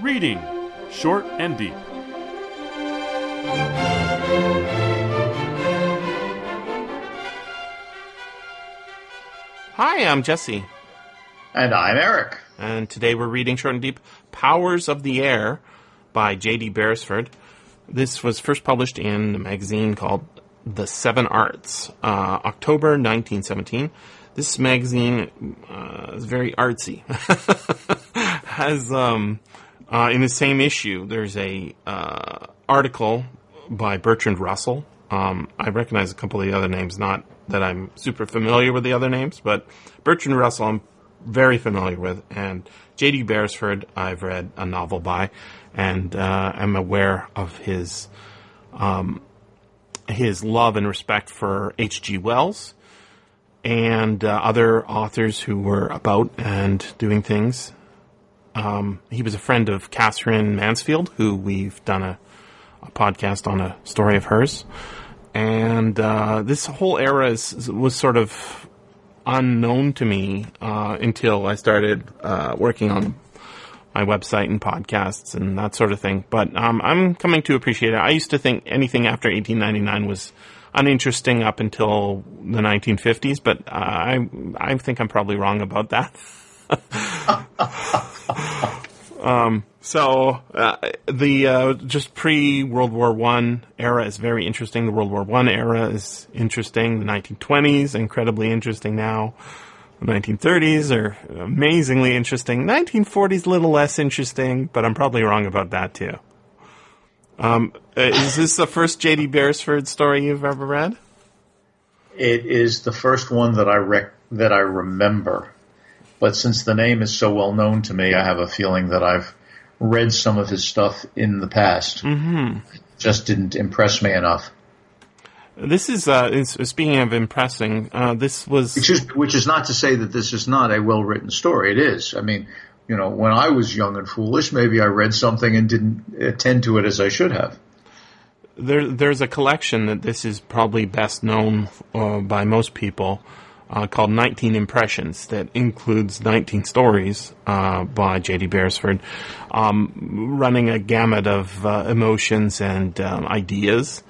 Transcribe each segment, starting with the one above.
Reading Short and Deep. Hi, I'm Jesse, And I'm Eric. and today we're reading Short and Deep Powers of the Air by J.D. Beresford. This was first published in a magazine called The Seven Arts, uh, October 1917. This magazine uh, is very artsy. Has um, uh, in the same issue, there's a uh, article by Bertrand Russell. Um, I recognize a couple of the other names, not that I'm super familiar with the other names, but Bertrand Russell I'm very familiar with, and J.D. Beresford I've read a novel by, and uh, I'm aware of his um, his love and respect for H.G. Wells and uh, other authors who were about and doing things. Um, he was a friend of Katherine Mansfield, who we've done a, a podcast on a story of hers. And uh, this whole era is, was sort of unknown to me uh, until I started uh, working on my website and podcasts and that sort of thing. But um, I'm coming to appreciate it. I used to think anything after 1899 was uninteresting up until the 1950s, but uh, I I think I'm probably wrong about that. um, so uh, the uh, just pre World War One era is very interesting. The World War One era is interesting. The 1920s incredibly interesting now. The 1930s are amazingly interesting. 1940s a little less interesting, but I'm probably wrong about that too. Um, uh, is this the first J.D. Beresford story you've ever read? It is the first one that I rec- that I remember. But since the name is so well known to me, I have a feeling that I've read some of his stuff in the past. Mm-hmm. Just didn't impress me enough. This is, uh, speaking of impressing, uh, this was. Which is, which is not to say that this is not a well written story. It is. I mean, you know, when I was young and foolish, maybe I read something and didn't attend to it as I should have. There, there's a collection that this is probably best known uh, by most people uh, called 19 Impressions that includes 19 stories uh, by J.D. Beresford, um, running a gamut of uh, emotions and um, ideas.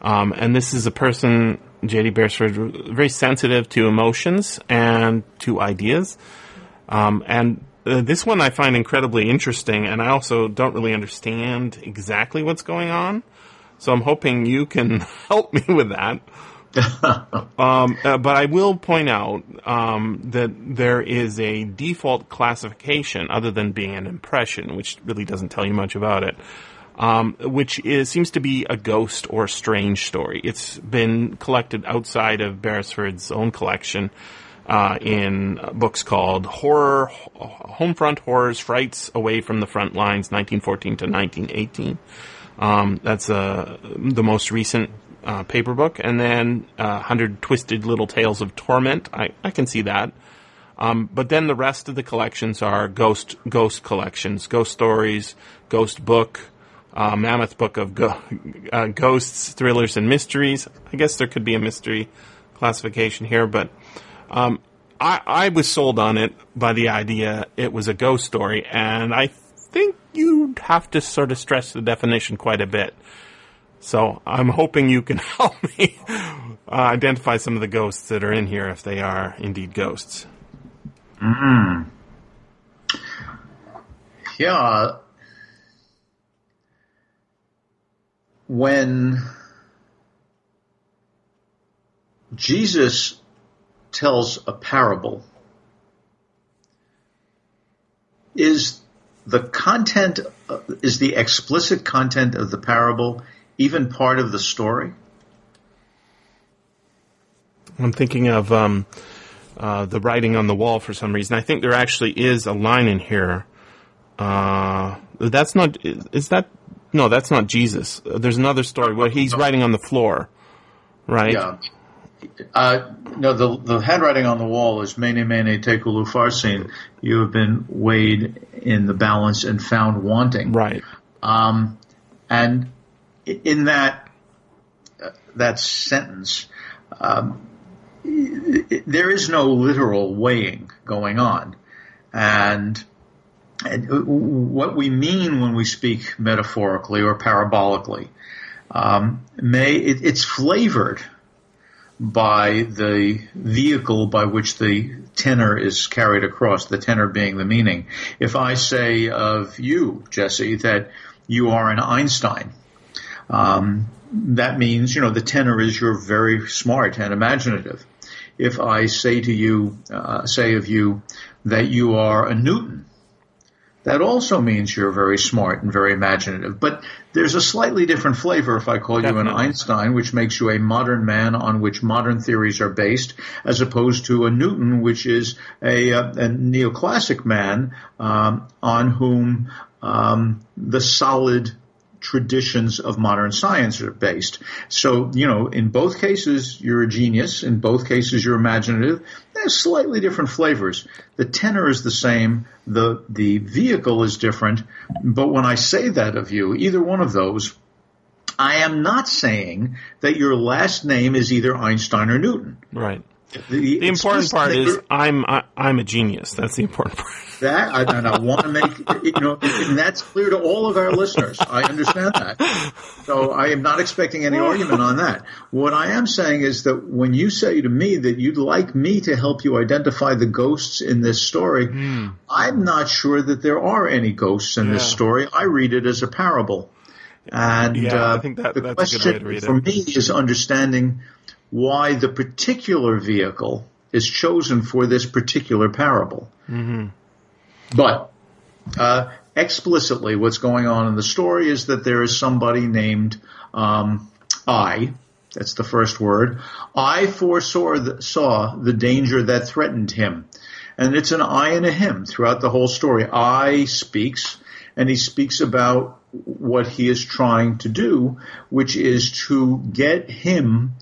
Um, and this is a person, J.D. Beresford, very sensitive to emotions and to ideas. Um, and uh, this one I find incredibly interesting, and I also don't really understand exactly what's going on. So I'm hoping you can help me with that. um, uh, but I will point out um, that there is a default classification, other than being an impression, which really doesn't tell you much about it, um, which is, seems to be a ghost or strange story. It's been collected outside of Beresford's own collection uh, in books called Horror, Homefront Horrors, Frights Away from the Front Lines, 1914 to 1918. Um, that's uh, the most recent uh, paper book, and then uh, Hundred Twisted Little Tales of Torment. I, I can see that. Um, but then the rest of the collections are ghost ghost collections, ghost stories, ghost book, uh, mammoth book of go- uh, ghosts, thrillers, and mysteries. I guess there could be a mystery classification here, but um, I, I was sold on it by the idea it was a ghost story, and I think you'd have to sort of stress the definition quite a bit. So I'm hoping you can help me uh, identify some of the ghosts that are in here if they are indeed ghosts. Mm. Yeah. When Jesus tells a parable, is the content, is the explicit content of the parable even part of the story? I'm thinking of um, uh, the writing on the wall for some reason. I think there actually is a line in here. Uh, that's not. Is that? No, that's not Jesus. There's another story where he's writing on the floor, right? Yeah. Uh, no, the the handwriting on the wall is "Mene Mene Tekel Upharsin." You have been weighed in the balance and found wanting. Right. Um, and in that uh, that sentence, um, there is no literal weighing going on, and and what we mean when we speak metaphorically or parabolically um, may it, it's flavored by the vehicle by which the tenor is carried across, the tenor being the meaning. If I say of you, Jesse, that you are an Einstein, um, that means, you know, the tenor is you're very smart and imaginative. If I say to you, uh, say of you that you are a Newton, that also means you're very smart and very imaginative. But there's a slightly different flavor if I call Definitely. you an Einstein, which makes you a modern man on which modern theories are based, as opposed to a Newton, which is a, a, a neoclassic man um, on whom um, the solid traditions of modern science are based. So, you know, in both cases, you're a genius. In both cases, you're imaginative. There's slightly different flavors. The tenor is the same. The, the vehicle is different. But when I say that of you, either one of those, I am not saying that your last name is either Einstein or Newton. Right. The, the important part is I'm I, am i am a genius. That's the important part. That I, and I want to make you know, and that's clear to all of our listeners. I understand that, so I am not expecting any argument on that. What I am saying is that when you say to me that you'd like me to help you identify the ghosts in this story, mm. I'm not sure that there are any ghosts in yeah. this story. I read it as a parable, and yeah, uh, I think that, the question for me is understanding why the particular vehicle is chosen for this particular parable. Mm-hmm. But uh, explicitly, what's going on in the story is that there is somebody named um, I. That's the first word. I foresaw the, saw the danger that threatened him. And it's an I and a him throughout the whole story. I speaks, and he speaks about what he is trying to do, which is to get him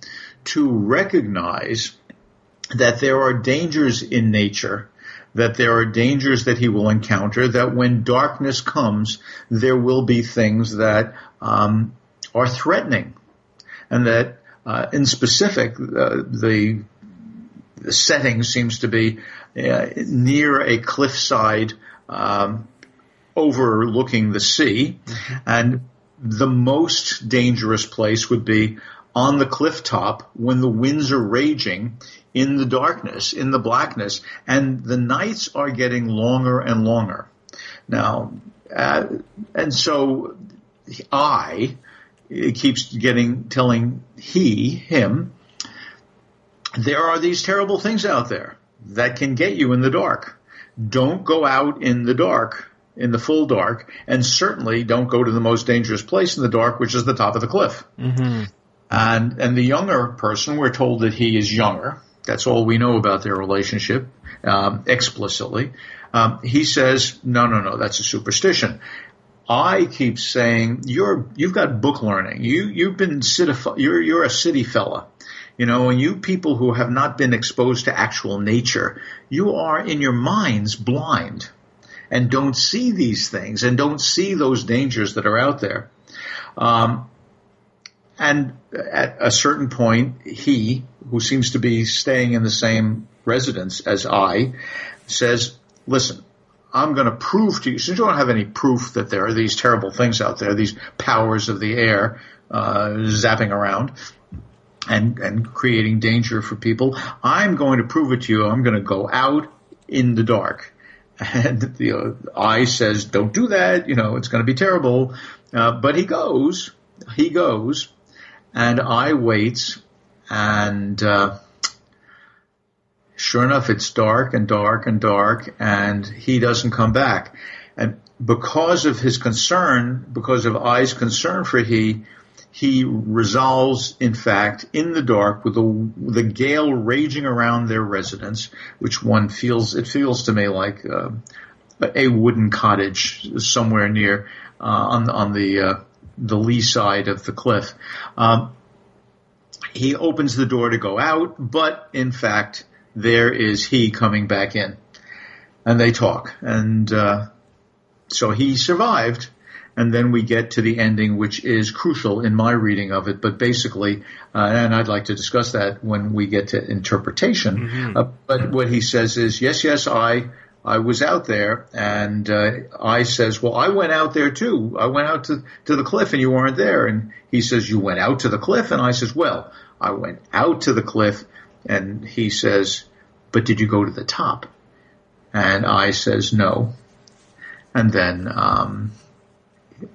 to recognize that there are dangers in nature, that there are dangers that he will encounter, that when darkness comes, there will be things that um, are threatening, and that uh, in specific, uh, the, the setting seems to be uh, near a cliffside um, overlooking the sea, and the most dangerous place would be on the cliff top when the winds are raging in the darkness, in the blackness, and the nights are getting longer and longer. Now, uh, and so I it keeps getting telling he him there are these terrible things out there that can get you in the dark. Don't go out in the dark, in the full dark, and certainly don't go to the most dangerous place in the dark, which is the top of the cliff. Mm-hmm. And, and the younger person, we're told that he is younger. That's all we know about their relationship, um, explicitly. Um, he says, no, no, no, that's a superstition. I keep saying you're you've got book learning. You you've been city, you're you're a city fella. You know, and you people who have not been exposed to actual nature, you are in your minds blind and don't see these things and don't see those dangers that are out there. Um, and at a certain point, he, who seems to be staying in the same residence as I, says, listen, I'm going to prove to you, since you don't have any proof that there are these terrible things out there, these powers of the air uh, zapping around and, and creating danger for people, I'm going to prove it to you. I'm going to go out in the dark. And the uh, I says, don't do that. You know, it's going to be terrible. Uh, but he goes, he goes, and I wait, and uh, sure enough, it's dark and dark and dark, and he doesn't come back. And because of his concern, because of I's concern for he, he resolves, in fact, in the dark with the, the gale raging around their residence, which one feels, it feels to me like uh, a wooden cottage somewhere near uh, on, on the uh, the lee side of the cliff. Um, he opens the door to go out, but in fact, there is he coming back in, and they talk, and uh, so he survived. And then we get to the ending, which is crucial in my reading of it. But basically, uh, and I'd like to discuss that when we get to interpretation. Mm-hmm. Uh, but what he says is, yes, yes, I I was out there, and uh, I says, "Well, I went out there too. I went out to to the cliff, and you weren't there." And he says, "You went out to the cliff?" And I says, "Well, I went out to the cliff." And he says, "But did you go to the top?" And I says, "No." And then, um,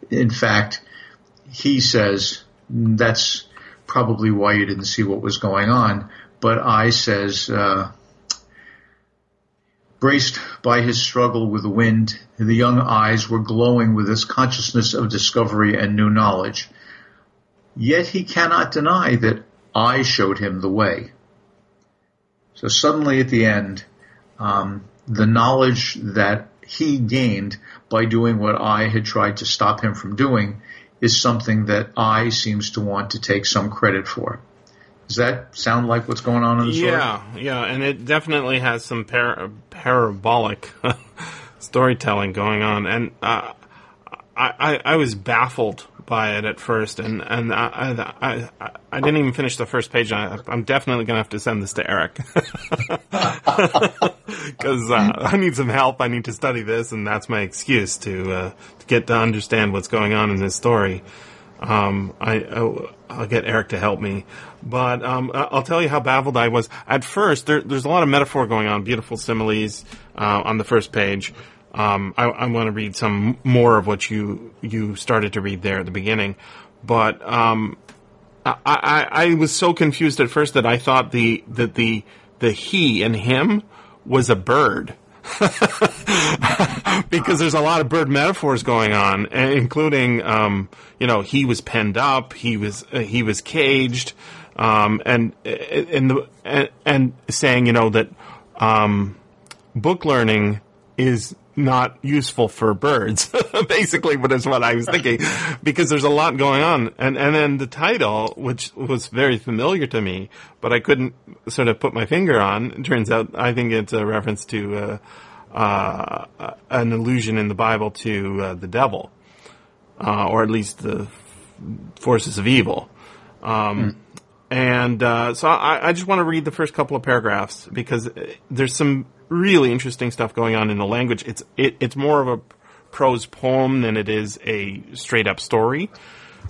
in fact, he says, "That's probably why you didn't see what was going on." But I says. Uh, Braced by his struggle with the wind, the young eyes were glowing with this consciousness of discovery and new knowledge. Yet he cannot deny that I showed him the way. So suddenly at the end, um, the knowledge that he gained by doing what I had tried to stop him from doing is something that I seems to want to take some credit for. Does that sound like what's going on in the story? Yeah, yeah, and it definitely has some par- parabolic storytelling going on, and uh, I, I, I was baffled by it at first, and and I I, I, I didn't even finish the first page. I, am definitely going to have to send this to Eric because uh, I need some help. I need to study this, and that's my excuse to uh, to get to understand what's going on in this story. Um, I, I'll get Eric to help me, but um, I'll tell you how baffled I was at first. There, there's a lot of metaphor going on, beautiful similes uh, on the first page. Um, I, I want to read some more of what you you started to read there at the beginning, but um, I, I, I was so confused at first that I thought the that the the he and him was a bird. because there's a lot of bird metaphors going on, including, um, you know, he was penned up, he was uh, he was caged, um, and and the and, and, saying, you know, that um, book learning is not useful for birds. Basically, what is what I was thinking, because there's a lot going on, and and then the title, which was very familiar to me, but I couldn't sort of put my finger on. turns out, I think it's a reference to uh, uh, an allusion in the Bible to uh, the devil, uh, or at least the forces of evil. Um, mm. And uh, so I, I just want to read the first couple of paragraphs because there's some really interesting stuff going on in the language. It's it, it's more of a prose poem than it is a straight up story.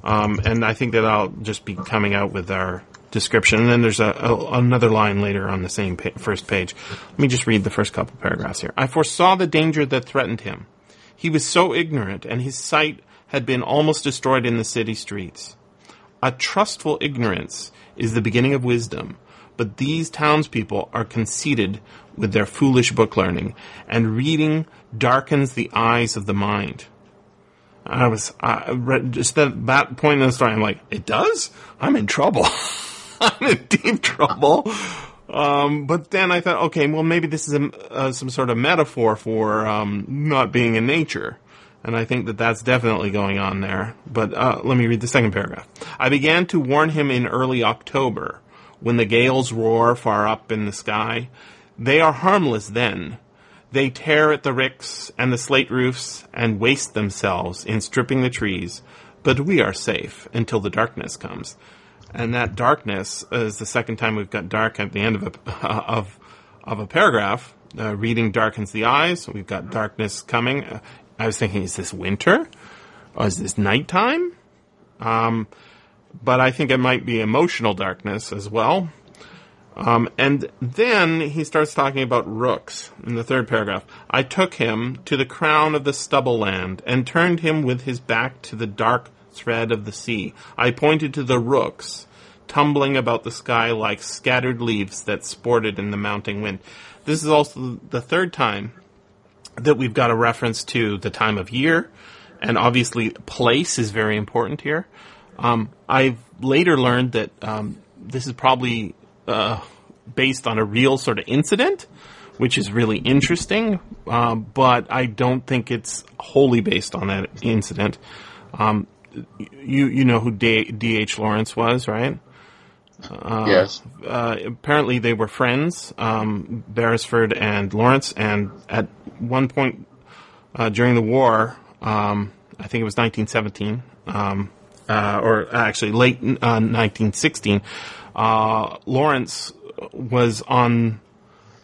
Um, and I think that I'll just be coming out with our description. And then there's a, a another line later on the same pa- first page. Let me just read the first couple paragraphs here. I foresaw the danger that threatened him. He was so ignorant, and his sight had been almost destroyed in the city streets. A trustful ignorance is the beginning of wisdom, but these townspeople are conceited with their foolish book learning, and reading darkens the eyes of the mind. I was I read just that that point in the story. I'm like, it does. I'm in trouble. I'm in deep trouble. Um, but then I thought, okay, well, maybe this is a, uh, some sort of metaphor for um, not being in nature. And I think that that's definitely going on there. But uh, let me read the second paragraph. I began to warn him in early October, when the gales roar far up in the sky. They are harmless then. They tear at the ricks and the slate roofs and waste themselves in stripping the trees. But we are safe until the darkness comes. And that darkness is the second time we've got dark at the end of a, of, of a paragraph. Uh, reading darkens the eyes. We've got darkness coming. Uh, I was thinking, is this winter? Or is this nighttime? Um, but I think it might be emotional darkness as well. Um, and then he starts talking about rooks in the third paragraph. I took him to the crown of the stubble land and turned him with his back to the dark thread of the sea. I pointed to the rooks tumbling about the sky like scattered leaves that sported in the mounting wind. This is also the third time that we've got a reference to the time of year, and obviously place is very important here. Um, I've later learned that um, this is probably uh, based on a real sort of incident, which is really interesting. Uh, but I don't think it's wholly based on that incident. Um, you you know who D. H. Lawrence was, right? Uh, yes. Uh, apparently, they were friends, um, Beresford and Lawrence, and at one point uh, during the war, um, I think it was 1917, um, uh, or actually late 1916, uh, Lawrence was on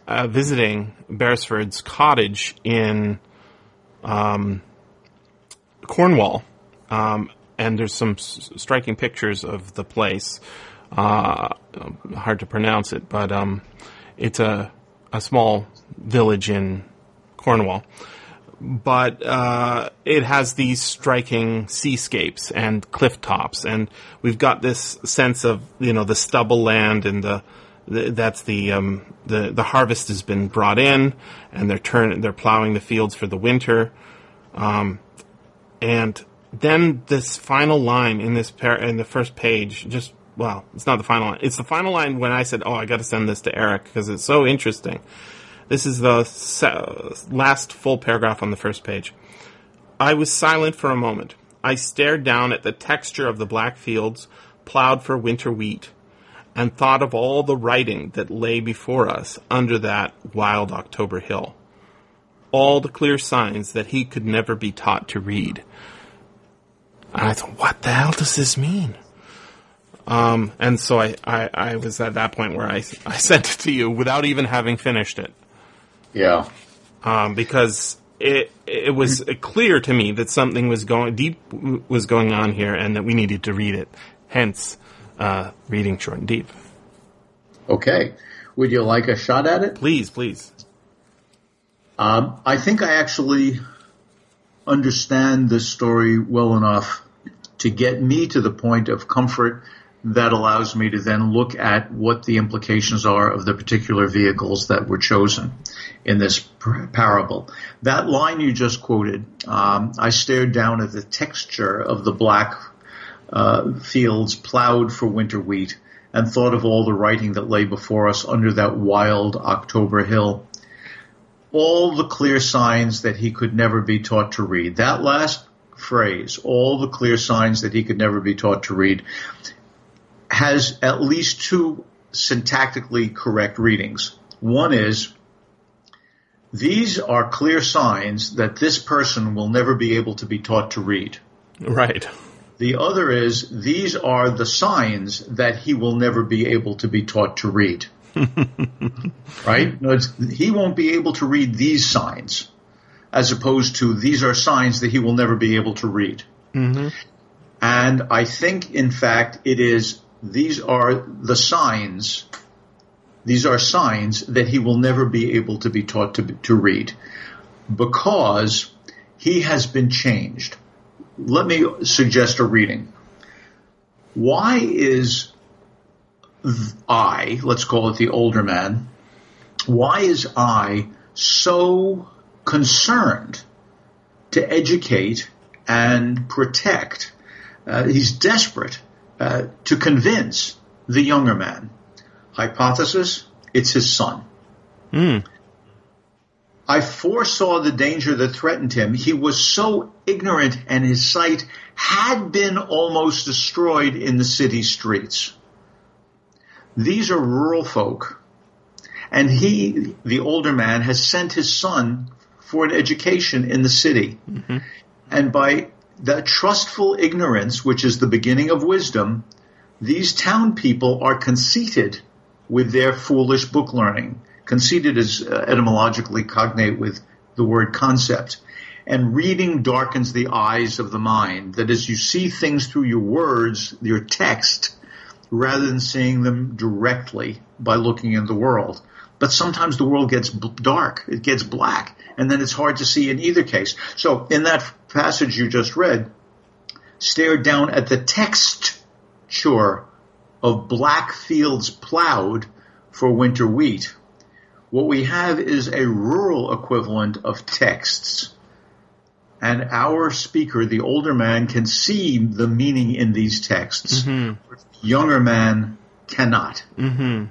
uh, visiting Beresford's cottage in um, Cornwall, um, and there's some s- striking pictures of the place. Uh, hard to pronounce it, but um, it's a a small village in Cornwall. But uh, it has these striking seascapes and cliff tops, and we've got this sense of you know the stubble land and the, the that's the um, the the harvest has been brought in, and they're turn they're plowing the fields for the winter, um, and then this final line in this par- in the first page just well it's not the final line it's the final line when I said oh I got to send this to Eric because it's so interesting. This is the last full paragraph on the first page. I was silent for a moment. I stared down at the texture of the black fields plowed for winter wheat and thought of all the writing that lay before us under that wild October hill. All the clear signs that he could never be taught to read. And I thought, what the hell does this mean? Um, and so I, I, I was at that point where I, I sent it to you without even having finished it Yeah. um, because it it was clear to me that something was going deep was going on here, and that we needed to read it. Hence, uh, reading short and deep. Okay. Would you like a shot at it? Please, please. Um, I think I actually understand this story well enough to get me to the point of comfort that allows me to then look at what the implications are of the particular vehicles that were chosen in this parable. That line you just quoted, um, I stared down at the texture of the black uh, fields plowed for winter wheat and thought of all the writing that lay before us under that wild October hill all the clear signs that he could never be taught to read. That last phrase, all the clear signs that he could never be taught to read, has at least two syntactically correct readings. One is, these are clear signs that this person will never be able to be taught to read. Right. The other is, these are the signs that he will never be able to be taught to read. right? No, it's, he won't be able to read these signs, as opposed to these are signs that he will never be able to read. Mm-hmm. And I think, in fact, it is these are the signs. These are signs that he will never be able to be taught to, to read because he has been changed. Let me suggest a reading. Why is I, let's call it the older man, why is I so concerned to educate and protect? Uh, he's desperate uh, to convince the younger man. Hypothesis, it's his son. Mm. I foresaw the danger that threatened him. He was so ignorant and his sight had been almost destroyed in the city streets. These are rural folk. And he, the older man, has sent his son for an education in the city. Mm-hmm. And by that trustful ignorance, which is the beginning of wisdom, these town people are conceited with their foolish book learning. Conceited is uh, etymologically cognate with the word concept. And reading darkens the eyes of the mind. That is, you see things through your words, your text, rather than seeing them directly by looking in the world. But sometimes the world gets dark, it gets black, and then it's hard to see in either case. So in that passage you just read, stare down at the texture of black fields plowed for winter wheat. What we have is a rural equivalent of texts. And our speaker, the older man, can see the meaning in these texts. Mm-hmm. Younger man cannot. Mm-hmm.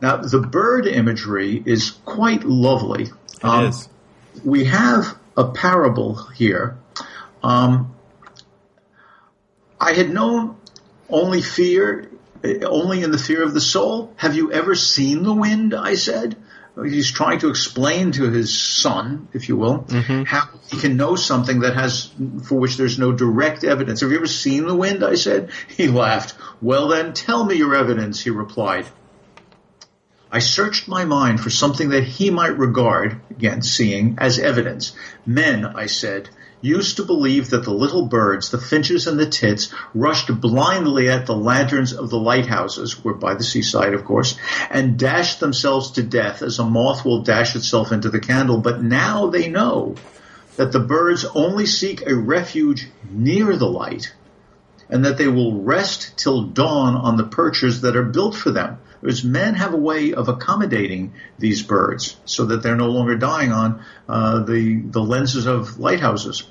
Now, the bird imagery is quite lovely. It um, is. We have a parable here. Um, I had known only fear, only in the fear of the soul. Have you ever seen the wind? I said. He's trying to explain to his son, if you will, mm-hmm. how he can know something that has, for which there's no direct evidence. Have you ever seen the wind? I said. He laughed. Well then, tell me your evidence, he replied. I searched my mind for something that he might regard, again, seeing, as evidence. Men, I said, used to believe that the little birds, the finches and the tits, rushed blindly at the lanterns of the lighthouses, we're by the seaside, of course, and dashed themselves to death as a moth will dash itself into the candle. But now they know that the birds only seek a refuge near the light and that they will rest till dawn on the perches that are built for them. Whereas men have a way of accommodating these birds so that they're no longer dying on uh, the the lenses of lighthouses.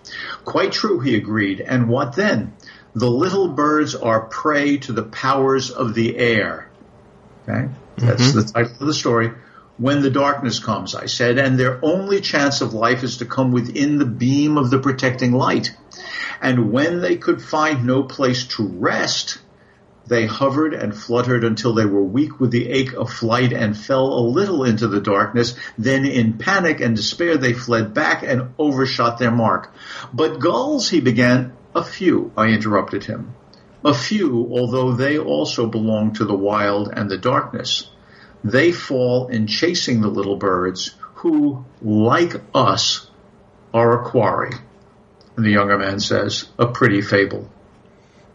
Quite true, he agreed. And what then? The little birds are prey to the powers of the air. Okay, that's mm-hmm. the title of the story. When the darkness comes, I said, and their only chance of life is to come within the beam of the protecting light. And when they could find no place to rest, they hovered and fluttered until they were weak with the ache of flight and fell a little into the darkness. Then in panic and despair they fled back and overshot their mark. But gulls, he began, a few, I interrupted him. A few, although they also belong to the wild and the darkness. They fall in chasing the little birds who, like us, are a quarry. And the younger man says, a pretty fable.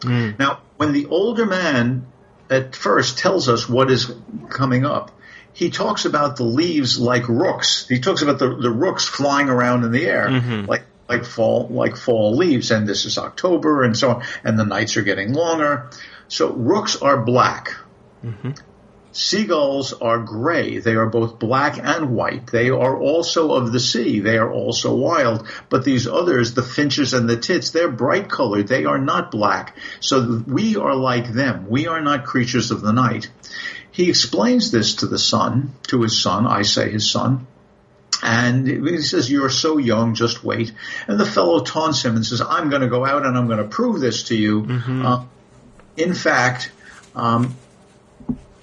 Mm. Now, when the older man at first tells us what is coming up, he talks about the leaves like rooks. He talks about the, the rooks flying around in the air, mm-hmm. like like fall like fall leaves. And this is October, and so on. And the nights are getting longer. So rooks are black. Mm-hmm. Seagulls are gray. They are both black and white. They are also of the sea. They are also wild. But these others, the finches and the tits, they're bright colored. They are not black. So we are like them. We are not creatures of the night. He explains this to the son, to his son, I say his son. And he says, You're so young, just wait. And the fellow taunts him and says, I'm going to go out and I'm going to prove this to you. Mm-hmm. Uh, in fact, um,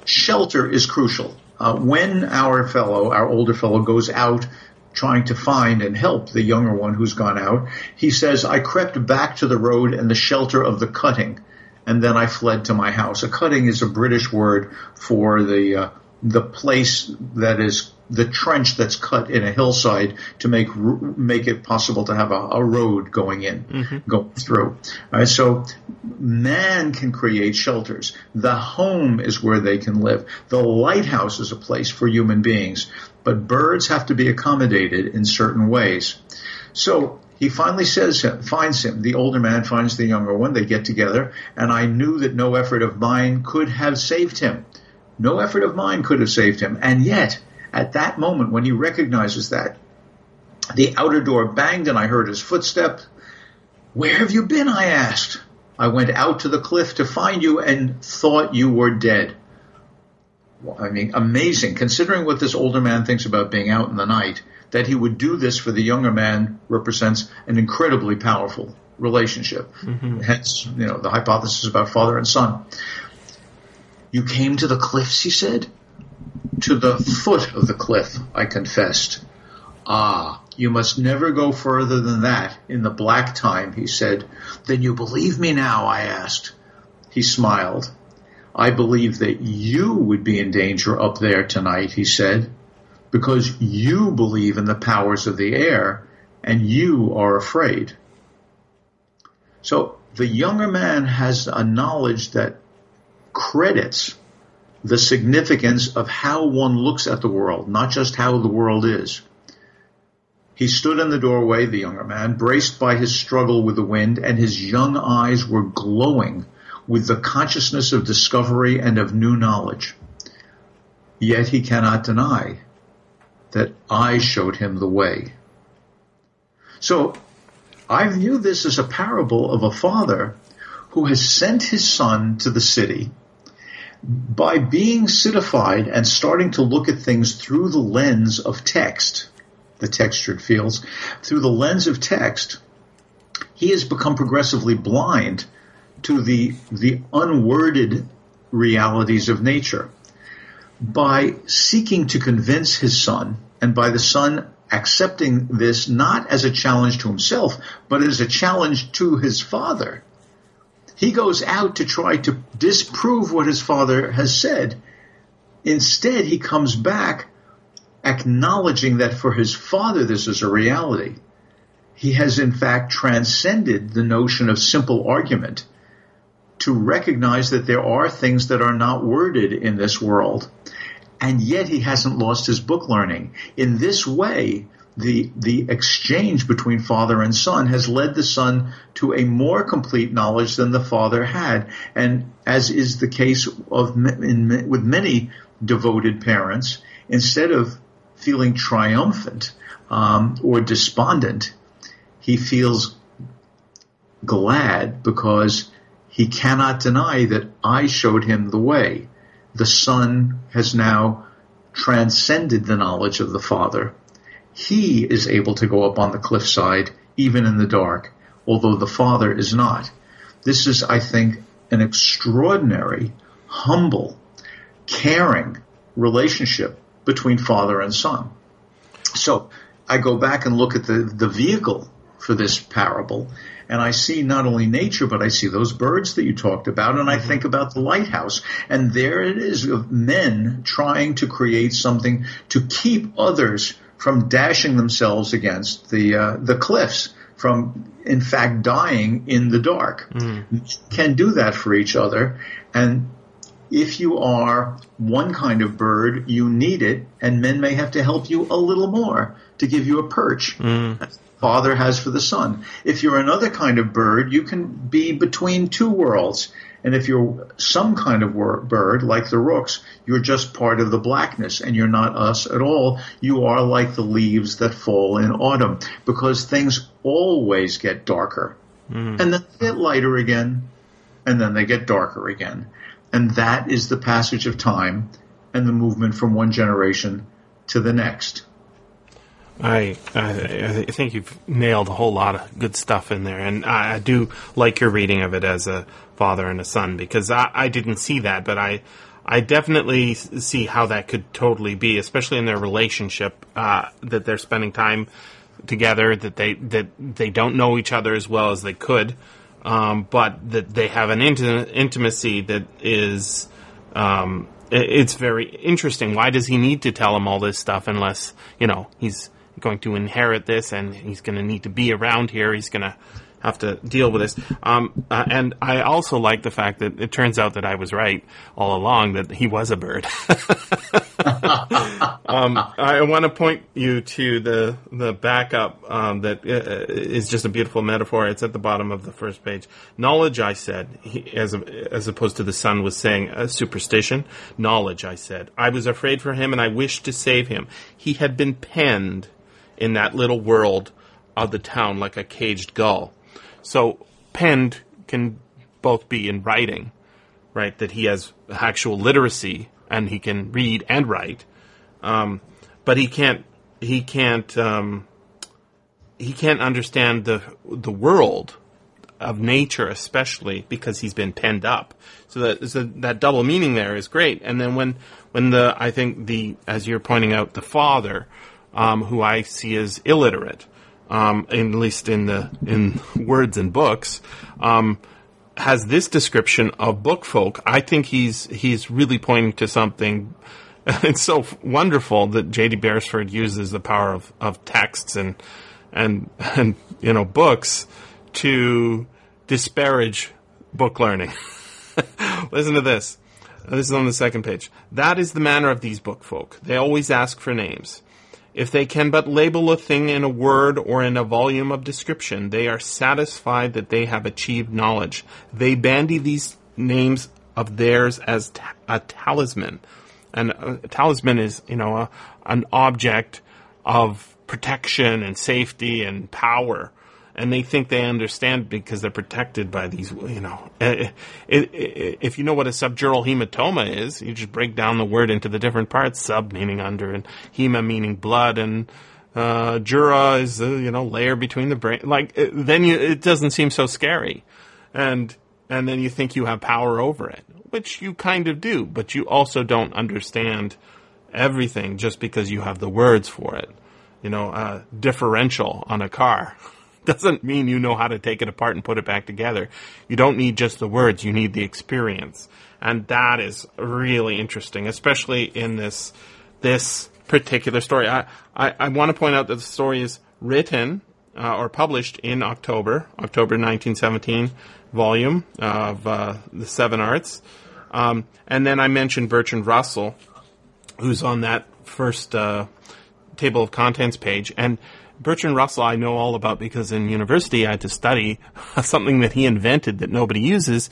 shelter is crucial. Uh, when our fellow, our older fellow, goes out trying to find and help the younger one who's gone out, he says, I crept back to the road and the shelter of the cutting, and then I fled to my house. A cutting is a British word for the uh, the place that is the trench that's cut in a hillside to make make it possible to have a, a road going in, mm-hmm. going through. so man can create shelters. The home is where they can live. The lighthouse is a place for human beings, but birds have to be accommodated in certain ways. So he finally says finds him. The older man finds the younger one. They get together, and I knew that no effort of mine could have saved him. No effort of mine could have saved him, and yet at that moment, when he recognizes that, the outer door banged and I heard his footsteps. Where have you been? I asked. I went out to the cliff to find you and thought you were dead. I mean, amazing. Considering what this older man thinks about being out in the night, that he would do this for the younger man represents an incredibly powerful relationship. Mm-hmm. Hence, you know, the hypothesis about father and son. You came to the cliffs, he said. To the foot of the cliff, I confessed. Ah, you must never go further than that in the black time, he said. Then you believe me now, I asked. He smiled. I believe that you would be in danger up there tonight, he said, because you believe in the powers of the air and you are afraid. So the younger man has a knowledge that credits the significance of how one looks at the world, not just how the world is. He stood in the doorway, the younger man, braced by his struggle with the wind, and his young eyes were glowing with the consciousness of discovery and of new knowledge. Yet he cannot deny that I showed him the way. So I view this as a parable of a father who has sent his son to the city by being citified and starting to look at things through the lens of text, the textured fields, through the lens of text, he has become progressively blind to the, the unworded realities of nature. By seeking to convince his son, and by the son accepting this not as a challenge to himself, but as a challenge to his father, he goes out to try to disprove what his father has said. Instead, he comes back acknowledging that for his father this is a reality. He has in fact transcended the notion of simple argument to recognize that there are things that are not worded in this world. And yet he hasn't lost his book learning. In this way, the, the exchange between father and son has led the son to a more complete knowledge than the father had. And as is the case of, in, with many devoted parents, instead of feeling triumphant um, or despondent, he feels glad because he cannot deny that I showed him the way. The son has now transcended the knowledge of the father. He is able to go up on the cliffside even in the dark, although the father is not. This is, I think, an extraordinary, humble, caring relationship between father and son. So I go back and look at the, the vehicle for this parable and I see not only nature, but I see those birds that you talked about, and I mm-hmm. think about the lighthouse. And there it is of men trying to create something to keep others from dashing themselves against the uh, the cliffs, from in fact dying in the dark. Mm. Can do that for each other, and if you are one kind of bird, you need it, and men may have to help you a little more to give you a perch. Mm. Father has for the son. If you're another kind of bird, you can be between two worlds. And if you're some kind of bird, like the rooks, you're just part of the blackness and you're not us at all. You are like the leaves that fall in autumn because things always get darker. Mm. And then they get lighter again and then they get darker again. And that is the passage of time and the movement from one generation to the next. I, I, I think you've nailed a whole lot of good stuff in there, and I, I do like your reading of it as a father and a son because I, I didn't see that, but I I definitely see how that could totally be, especially in their relationship uh, that they're spending time together, that they that they don't know each other as well as they could, um, but that they have an inti- intimacy that is um, it's very interesting. Why does he need to tell him all this stuff unless you know he's going to inherit this and he's going to need to be around here. He's going to have to deal with this. Um, uh, and I also like the fact that it turns out that I was right all along that he was a bird. um, I want to point you to the the backup um, that uh, is just a beautiful metaphor. It's at the bottom of the first page. Knowledge, I said, he, as a, as opposed to the son was saying a superstition. Knowledge, I said. I was afraid for him, and I wished to save him. He had been penned in that little world of the town like a caged gull. So penned can both be in writing, right? That he has actual literacy and he can read and write, um, but he can't. He can't. Um, he can't understand the the world of nature, especially because he's been penned up. So that so that double meaning there is great. And then when when the I think the as you're pointing out the father um, who I see as illiterate, um, at least in the in words and books, um, has this description of book folk. I think he's he's really pointing to something. It's so wonderful that J.D. Beresford uses the power of, of texts and and and you know books to disparage book learning. Listen to this. This is on the second page. That is the manner of these book folk. They always ask for names. If they can but label a thing in a word or in a volume of description, they are satisfied that they have achieved knowledge. They bandy these names of theirs as a talisman. And a talisman is, you know, a, an object of protection and safety and power and they think they understand because they're protected by these, you know. Eh, eh, if you know what a subdural hematoma is, you just break down the word into the different parts. Sub meaning under, and hema meaning blood, and uh, dura is uh, you know layer between the brain. Like then you, it doesn't seem so scary, and and then you think you have power over it, which you kind of do, but you also don't understand everything just because you have the words for it. You know, uh, differential on a car doesn't mean you know how to take it apart and put it back together. You don't need just the words, you need the experience. And that is really interesting, especially in this this particular story. I, I, I want to point out that the story is written uh, or published in October, October 1917 volume of uh, the Seven Arts. Um, and then I mentioned Bertrand Russell, who's on that first uh, table of contents page. And Bertrand Russell I know all about because in university I had to study something that he invented that nobody uses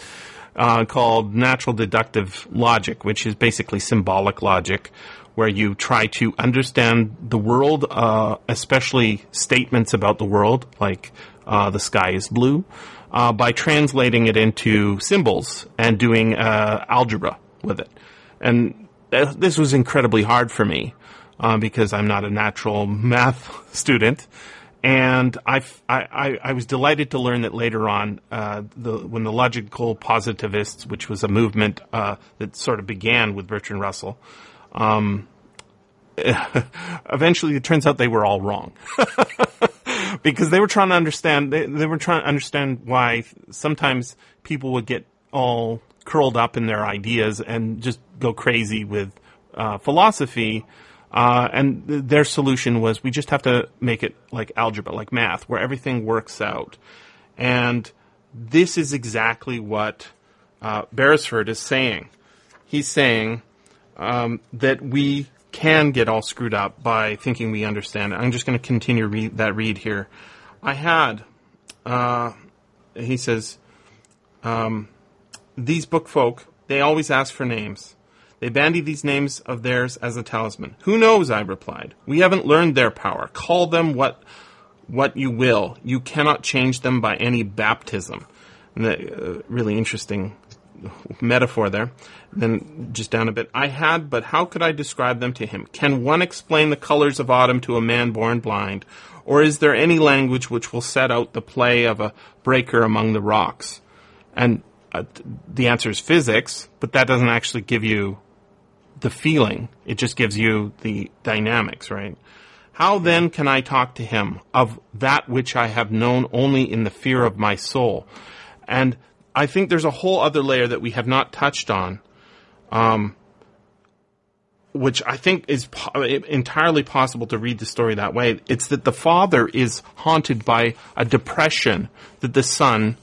uh, called natural deductive logic, which is basically symbolic logic, where you try to understand the world, uh, especially statements about the world, like uh, the sky is blue, uh, by translating it into symbols and doing uh, algebra with it. And th- this was incredibly hard for me uh, because I'm not a natural math student. And I, I, I was delighted to learn that later on, uh, the, when the logical positivists, which was a movement uh, that sort of began with Bertrand Russell, um, eventually it turns out they were all wrong. because they were trying to understand, they, they were trying to understand why sometimes people would get all curled up in their ideas and just go crazy with uh, philosophy uh, and th- their solution was we just have to make it like algebra, like math, where everything works out. And this is exactly what uh, Beresford is saying. He's saying um, that we can get all screwed up by thinking we understand. I'm just going to continue that read here. I had, uh, he says, um, these book folk, they always ask for names. They bandy these names of theirs as a talisman. Who knows? I replied. We haven't learned their power. Call them what what you will. You cannot change them by any baptism. The, uh, really interesting metaphor there. Then just down a bit. I had, but how could I describe them to him? Can one explain the colors of autumn to a man born blind? Or is there any language which will set out the play of a breaker among the rocks? And uh, the answer is physics, but that doesn't actually give you the feeling. It just gives you the dynamics, right? How then can I talk to him of that which I have known only in the fear of my soul? And I think there's a whole other layer that we have not touched on, um, which I think is po- entirely possible to read the story that way. It's that the father is haunted by a depression that the son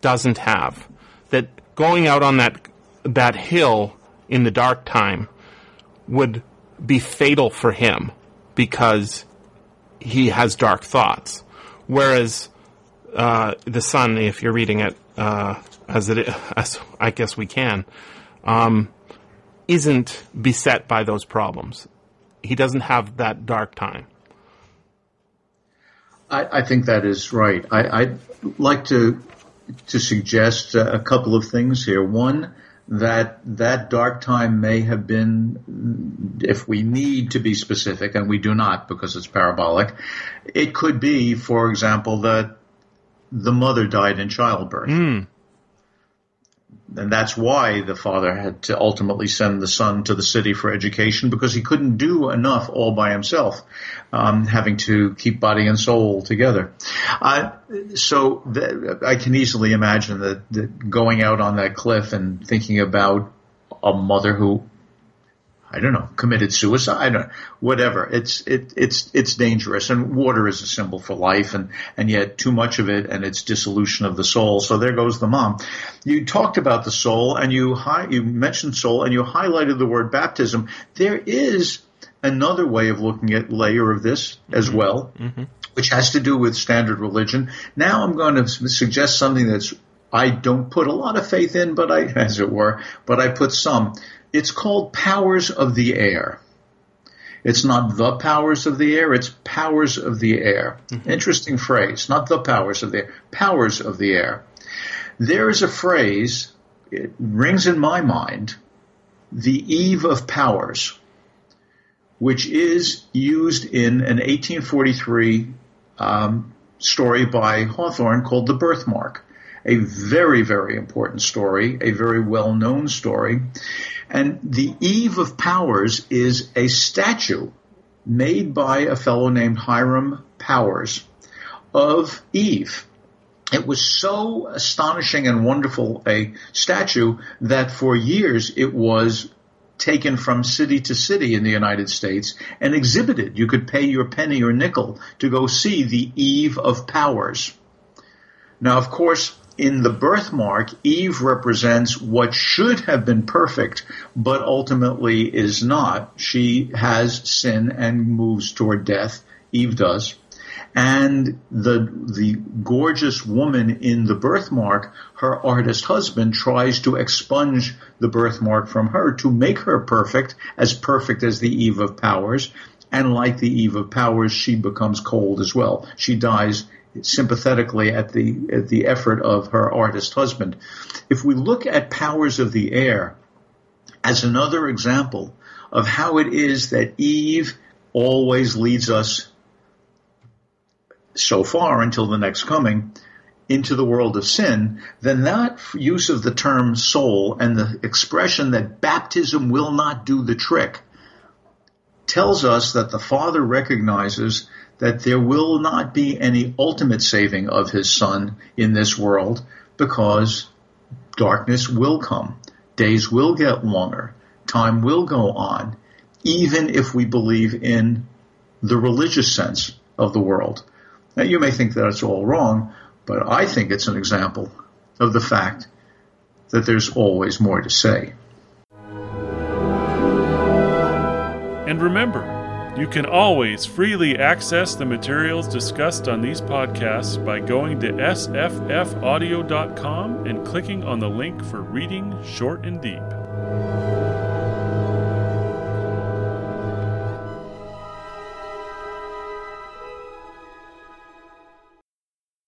doesn't have. That going out on that that hill in the dark time would be fatal for him because he has dark thoughts. Whereas uh, the son, if you're reading it uh, as it as I guess we can, um, isn't beset by those problems. He doesn't have that dark time. I, I think that is right. I, would like to to suggest a couple of things here. One, that that dark time may have been, if we need to be specific, and we do not because it's parabolic, it could be, for example, that the mother died in childbirth. Mm and that's why the father had to ultimately send the son to the city for education because he couldn't do enough all by himself, um, having to keep body and soul together. Uh, so I can easily imagine that, that going out on that cliff and thinking about a mother who I don't know, committed suicide or whatever. It's it, it's it's dangerous, and water is a symbol for life, and and yet too much of it, and it's dissolution of the soul. So there goes the mom. You talked about the soul, and you hi, you mentioned soul, and you highlighted the word baptism. There is another way of looking at layer of this as mm-hmm. well, mm-hmm. which has to do with standard religion. Now I'm going to suggest something that's I don't put a lot of faith in, but I, as it were, but I put some. It's called powers of the air. It's not the powers of the air, it's powers of the air. Mm-hmm. Interesting phrase. Not the powers of the air, powers of the air. There is a phrase, it rings in my mind, the eve of powers, which is used in an 1843 um, story by Hawthorne called The Birthmark. A very, very important story, a very well known story. And the Eve of Powers is a statue made by a fellow named Hiram Powers of Eve. It was so astonishing and wonderful a statue that for years it was taken from city to city in the United States and exhibited. You could pay your penny or nickel to go see the Eve of Powers. Now, of course, in the birthmark, Eve represents what should have been perfect, but ultimately is not. She has sin and moves toward death. Eve does. And the, the gorgeous woman in the birthmark, her artist husband tries to expunge the birthmark from her to make her perfect, as perfect as the Eve of Powers. And like the Eve of Powers, she becomes cold as well. She dies sympathetically at the at the effort of her artist husband. If we look at Powers of the Air as another example of how it is that Eve always leads us so far until the next coming into the world of sin, then that use of the term soul and the expression that baptism will not do the trick tells us that the Father recognizes that there will not be any ultimate saving of his Son in this world because darkness will come. Days will get longer. Time will go on, even if we believe in the religious sense of the world. Now, you may think that's all wrong, but I think it's an example of the fact that there's always more to say. And remember, you can always freely access the materials discussed on these podcasts by going to sffaudio.com and clicking on the link for Reading Short and Deep.